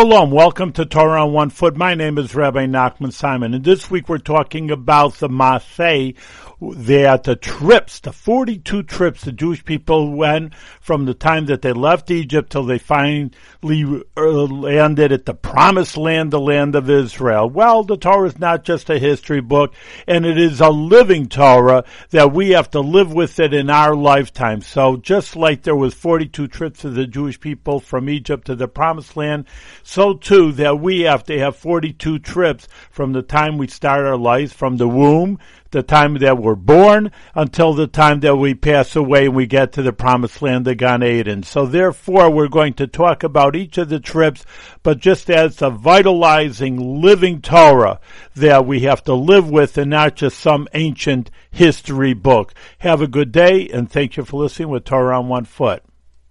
And welcome to Torah on One Foot. My name is Rabbi Nachman Simon, and this week we're talking about the Masei, the trips, the 42 trips the Jewish people went from the time that they left Egypt till they finally uh, landed at the promised land, the land of Israel. Well, the Torah is not just a history book, and it is a living Torah that we have to live with it in our lifetime. So just like there was 42 trips of the Jewish people from Egypt to the promised land, so too that we have to have 42 trips from the time we start our lives, from the womb the time that we're born until the time that we pass away and we get to the promised land of Gan Eden. So therefore, we're going to talk about each of the trips, but just as a vitalizing, living Torah that we have to live with and not just some ancient history book. Have a good day and thank you for listening with Torah on one foot.